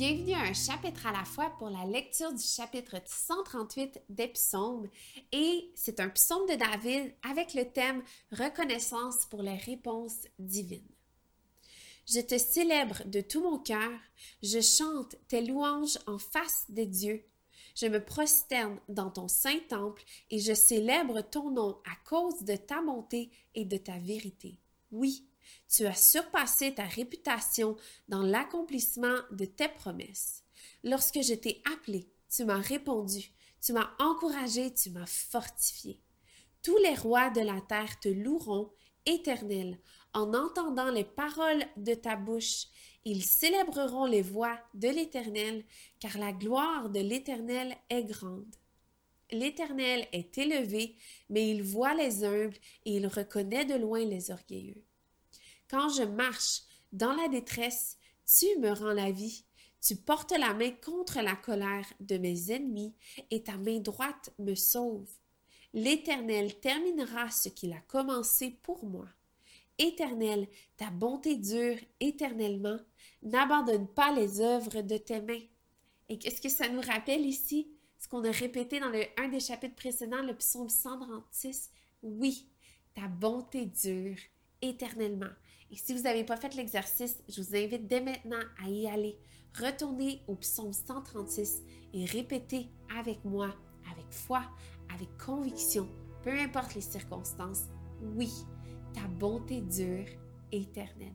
Bienvenue à un chapitre à la fois pour la lecture du chapitre 138 des psaumes et c'est un psaume de David avec le thème Reconnaissance pour les réponses divines. Je te célèbre de tout mon cœur, je chante tes louanges en face des dieux. Je me prosterne dans ton saint temple et je célèbre ton nom à cause de ta bonté et de ta vérité. Oui, tu as surpassé ta réputation dans l'accomplissement de tes promesses. Lorsque je t'ai appelé, tu m'as répondu, tu m'as encouragé, tu m'as fortifié. Tous les rois de la terre te loueront, éternel, en entendant les paroles de ta bouche. Ils célébreront les voix de l'Éternel, car la gloire de l'Éternel est grande. L'Éternel est élevé, mais il voit les humbles et il reconnaît de loin les orgueilleux. Quand je marche dans la détresse, tu me rends la vie. Tu portes la main contre la colère de mes ennemis et ta main droite me sauve. L'Éternel terminera ce qu'il a commencé pour moi. Éternel, ta bonté dure éternellement. N'abandonne pas les œuvres de tes mains. Et qu'est-ce que ça nous rappelle ici? Ce qu'on a répété dans le, un des chapitres précédents, le psaume 136. Oui, ta bonté dure éternellement. Et si vous n'avez pas fait l'exercice, je vous invite dès maintenant à y aller. Retournez au psaume 136 et répétez avec moi, avec foi, avec conviction, peu importe les circonstances, oui, ta bonté dure éternellement.